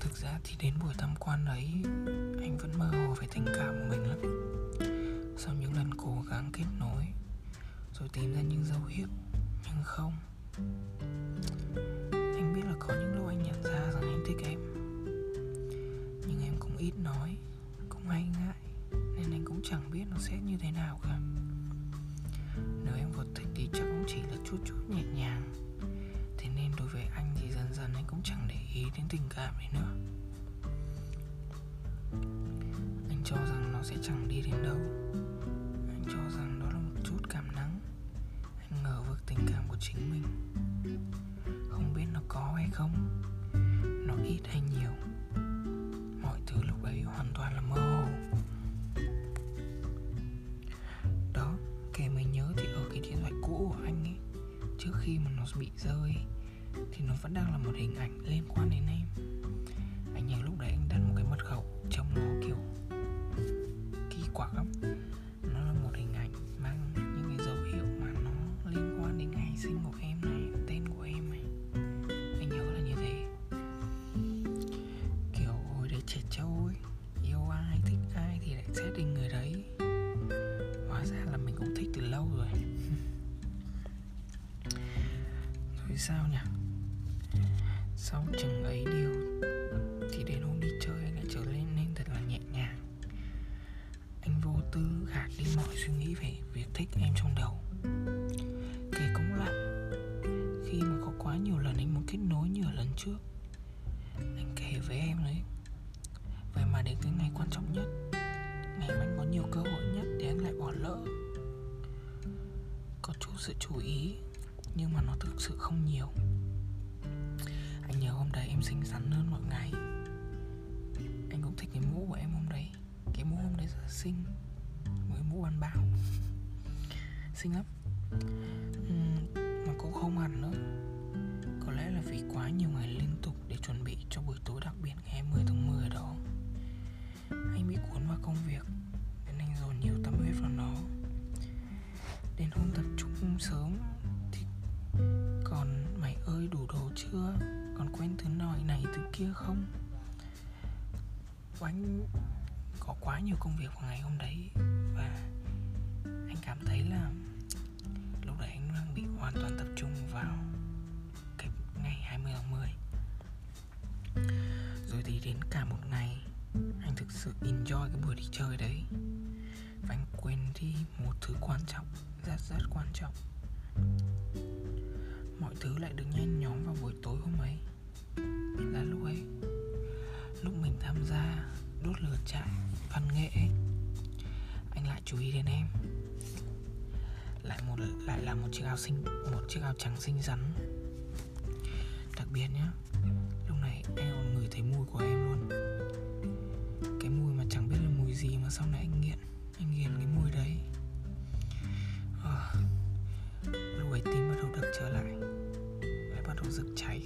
Thực ra thì đến buổi tham quan ấy Anh vẫn mơ hồ về tình cảm của mình lắm. Sau những lần cố gắng kết nối, Rồi tìm ra những dấu hiệu, Nhưng không. Anh biết là có những lúc anh nhận ra rằng anh thích em. Nhưng em cũng ít nói, Cũng hay ngại, Nên anh cũng chẳng biết nó sẽ như thế nào cả. Nếu em có thích thì chắc cũng chỉ là chút chút nhẹ nhàng. Thế nên đối với anh thì dần dần anh cũng chẳng để ý đến tình cảm ấy nữa. Anh cho rằng nó sẽ chẳng đi đến đâu. Anh cho rằng đó là một chút cảm nắng. Anh ngờ vực tình cảm của chính mình. Không biết nó có hay không. Nó ít hay nhiều. Khi mà nó bị rơi Thì nó vẫn đang là một hình ảnh liên quan đến em. Anh nhớ lúc đấy anh đặt một cái mật khẩu Trông nó kiểu kỳ quặc lắm. Sao nhỉ? Sau chừng ấy điều Thì đến hôm đi chơi anh lại trở lên nên thật là nhẹ nhàng. Anh vô tư gạt đi mọi suy nghĩ về việc thích em trong đầu. Kể cũng lạ, Khi mà có quá nhiều lần anh muốn kết nối như ở lần trước Anh kể với em đấy. Vậy mà đến cái ngày quan trọng nhất Ngày mà anh có nhiều cơ hội nhất thì anh lại bỏ lỡ. Có chút sự chú ý nhưng mà nó thực sự không nhiều. Anh nhớ hôm đấy em xinh xắn hơn mọi ngày. Anh cũng thích cái mũ của em hôm đấy. Cái mũ hôm đấy rất là xinh. Một cái mũ ăn bão. Xinh lắm. Mà cũng không hẳn nữa. Có lẽ là vì quá nhiều ngày liên tục Để chuẩn bị cho buổi tối đặc biệt ngày 20 tháng 10 đó. Anh bị cuốn vào công việc, Nên anh dồn nhiều tâm huyết vào nó. Đến hôm tập trung sớm chưa? Còn quen thứ nòi này, thứ kia không? Anh có quá nhiều công việc vào ngày hôm đấy Và anh cảm thấy là Lúc đấy anh đang bị hoàn toàn tập trung vào Cái ngày 20 tháng 10 Rồi thì đến cả một ngày, Anh thực sự enjoy cái buổi đi chơi đấy. Và anh quên đi một thứ quan trọng, Rất rất quan trọng. Mọi thứ lại được nhen nhóm vào buổi tối hôm ấy. Là lúc ấy Lúc mình tham gia đốt lửa trại văn nghệ ấy, Anh lại chú ý đến em. Lại một lại là một chiếc áo xinh một chiếc áo trắng xinh xắn. Đặc biệt nhá lúc này anh còn ngửi thấy mùi của em luôn. Cái mùi mà chẳng biết là mùi gì mà sau này anh nghiện anh nghiện cái mùi đấy. À, lúc ấy tim bắt đầu đập trở lại lại rực cháy.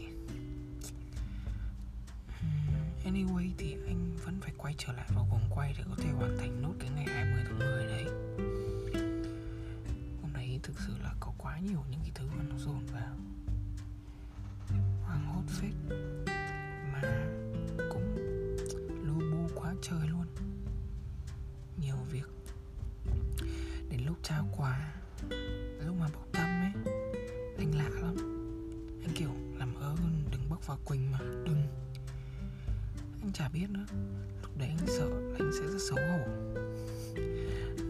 Hmm, anyway thì anh vẫn phải quay trở lại vào vòng quay để có thể hoàn thành nốt cái ngày 20 tháng 10 đấy. Hôm nay thực sự là có quá nhiều những cái thứ mà nó dồn vào. Hoang hốt phết. Chả biết nữa. Lúc đấy anh sợ là anh sẽ rất xấu hổ.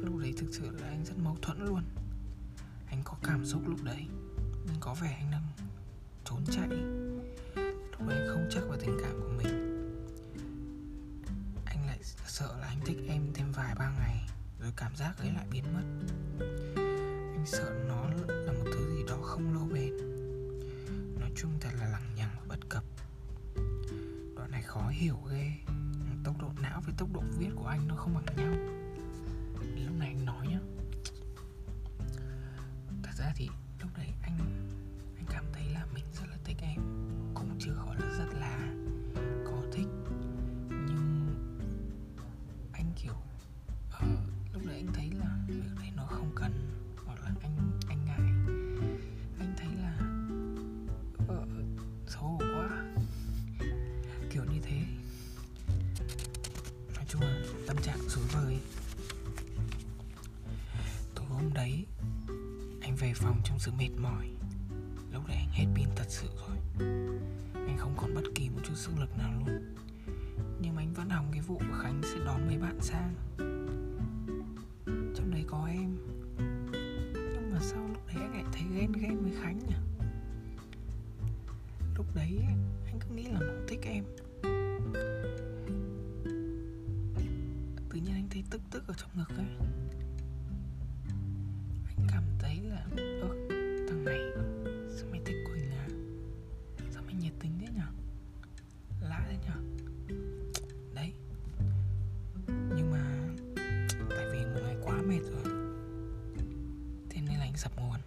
Lúc đấy thực sự là anh rất mâu thuẫn luôn. Anh có cảm xúc lúc đấy, nhưng có vẻ anh đang trốn chạy. Lúc đấy anh không chắc vào tình cảm của mình. Anh lại sợ là anh thích em thêm vài ba ngày, rồi cảm giác ấy lại biến mất. Anh sợ nó là một thứ gì đó không lâu bền. Nói chung thật là lằng nhằng khó hiểu ghê. Tốc độ não với tốc độ viết của anh nó không bằng nhau. Lúc này anh nói nhá. Thật ra thì lúc đấy anh anh cảm thấy là mình rất là thích em. Cũng chưa gọi là rất là có thích. Nhưng anh kiểu uh, lúc đấy anh thấy là việc đấy nó không cần. Hoặc là anh anh ngại. Anh thấy là vời Tối hôm đấy, Anh về phòng trong sự mệt mỏi. Lúc đấy anh hết pin thật sự rồi. Anh không còn bất kỳ một chút sức lực nào luôn. Nhưng mà anh vẫn hòng cái vụ Khánh sẽ đón mấy bạn sang. Trong đấy có em. Nhưng mà sao lúc đấy anh lại thấy ghen ghen với Khánh nhỉ? Lúc đấy anh cứ nghĩ là nó thích em. Trong ngực ấy Anh cảm thấy là, Ơ, thằng này, Sao mày thích Quỳnh à? Sao mày nhiệt tình thế nhở? Lạ thế nhở? Đấy. Nhưng mà, Tại vì một ngày quá mệt rồi, Thế nên là anh sập nguồn.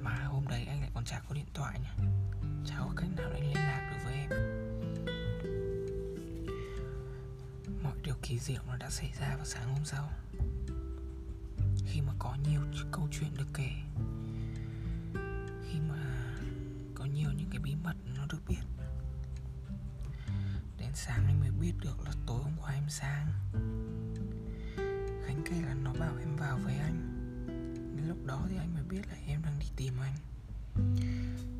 Mà hôm đấy anh lại còn chả có điện thoại nhỉ Chả có cách nào để anh liên lạc được với em điều kỳ diệu nó đã xảy ra vào sáng hôm sau. Khi mà có nhiều câu chuyện được kể, Khi mà có nhiều những cái bí mật nó được biết, Đến sáng anh mới biết được là tối hôm qua em sang. Khánh kể là nó bảo em vào với anh. Đến lúc đó thì anh mới biết là em đang đi tìm anh.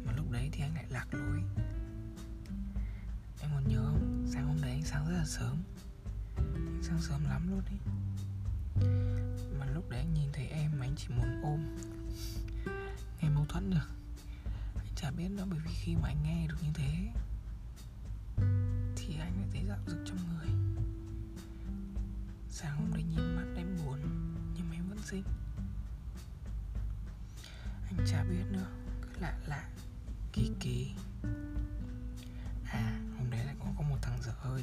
Mà lúc đấy thì anh lại lạc lối. Em còn nhớ không? Sáng hôm đấy anh sáng rất là sớm sáng sớm lắm luôn ấy, Mà lúc đấy anh nhìn thấy em mà anh chỉ muốn ôm. Nghe mâu thuẫn được. Anh chả biết nữa bởi vì khi mà anh nghe được như thế Thì anh lại thấy dạo dực trong người. Sáng hôm đấy nhìn mắt em buồn Nhưng mà em vẫn xinh. Anh chả biết nữa Cứ lạ lạ Kỳ kỳ.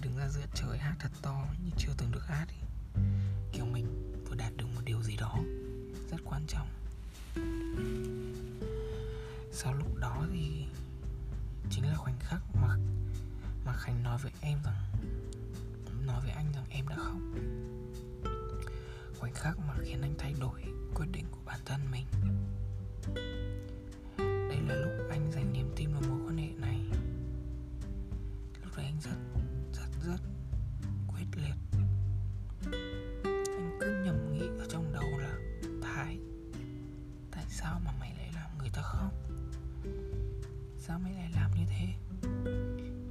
Đứng ra giữa trời hát thật to Như chưa từng được hát ý. Kiểu mình vừa đạt được một điều gì đó Rất quan trọng. Sau lúc đó thì Chính là khoảnh khắc mà Mà Khánh nói với em rằng Nói với anh rằng em đã khóc. Khoảnh khắc mà khiến anh thay đổi Quyết định của bản thân mình. Đây là lúc anh dành niềm tin vào mối quan hệ này. Lúc đấy anh rất, rất, thật không? Ta Sao mày lại làm như thế?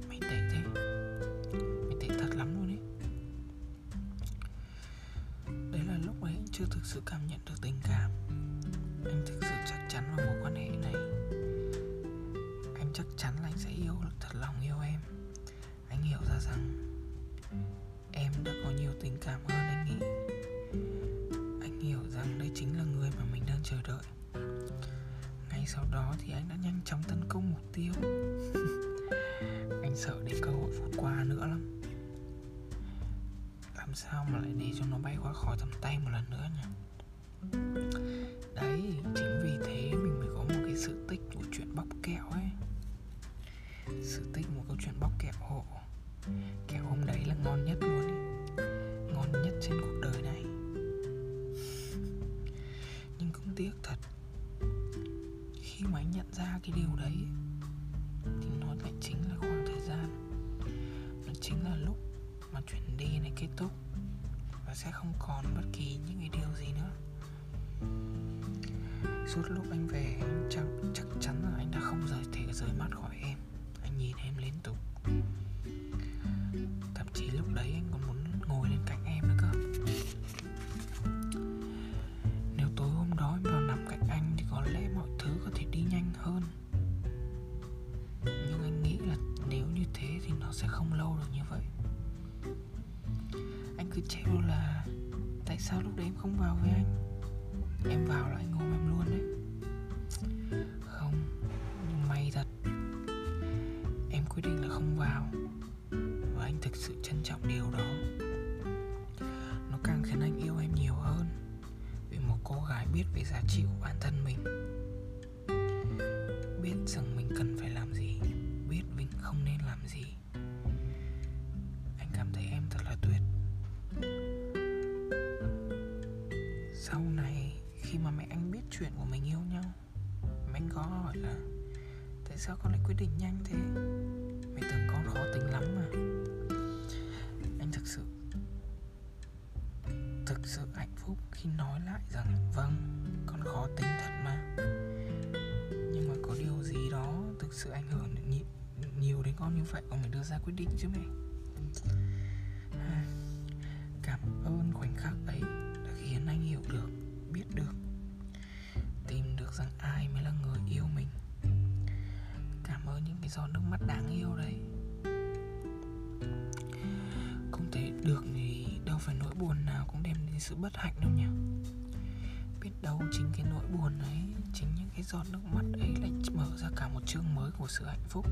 Mày tệ thế. Mày tệ thật lắm luôn ấy. Đấy là lúc ấy anh chưa thực sự cảm nhận được tình cảm. Anh thực sự chắc chắn vào mối quan hệ này. Anh chắc chắn là anh sẽ yêu, thật lòng yêu em. Anh hiểu ra rằng Em đã có nhiều tình cảm hơn anh nghĩ. Ngay sau đó thì anh đã nhanh chóng tấn công mục tiêu. Anh sợ để cơ hội vụt qua nữa lắm. Làm sao mà lại để cho nó bay qua khỏi tầm tay một lần nữa nhỉ? Chuyển đi này kết thúc. Và sẽ không còn bất kỳ những cái điều gì nữa. Suốt lúc anh về anh chắc, chắc chắn là anh đã không rời thể rời mắt khỏi em. Anh nhìn em liên tục. Anh trêu là Tại sao lúc đấy em không vào với anh? Em vào là anh ôm em luôn đấy. Không, Nhưng may thật, Em quyết định là không vào Và anh thực sự trân trọng điều đó. Nó càng khiến anh yêu em nhiều hơn Vì một cô gái biết về giá trị của bản thân mình. Sau này khi mà mẹ anh biết chuyện của mình yêu nhau Mẹ anh có hỏi là Tại sao con lại quyết định nhanh thế? Mẹ tưởng con khó tính lắm mà. Anh thực sự thực sự hạnh phúc khi nói lại rằng vâng con khó tính thật mà. Nhưng mà có điều gì đó thực sự ảnh hưởng nhiều, nhiều đến con như vậy con phải đưa ra quyết định chứ mẹ. À, cảm ơn khoảnh khắc ấy khiến anh hiểu được, biết được, tìm được rằng ai mới là người yêu mình. Cảm ơn những cái giọt nước mắt đáng yêu đấy. Không thể được thì đâu phải nỗi buồn nào cũng đem đến sự bất hạnh đâu nhỉ. Biết đâu chính cái nỗi buồn ấy, chính những cái giọt nước mắt ấy lại mở ra cả một chương mới của sự hạnh phúc.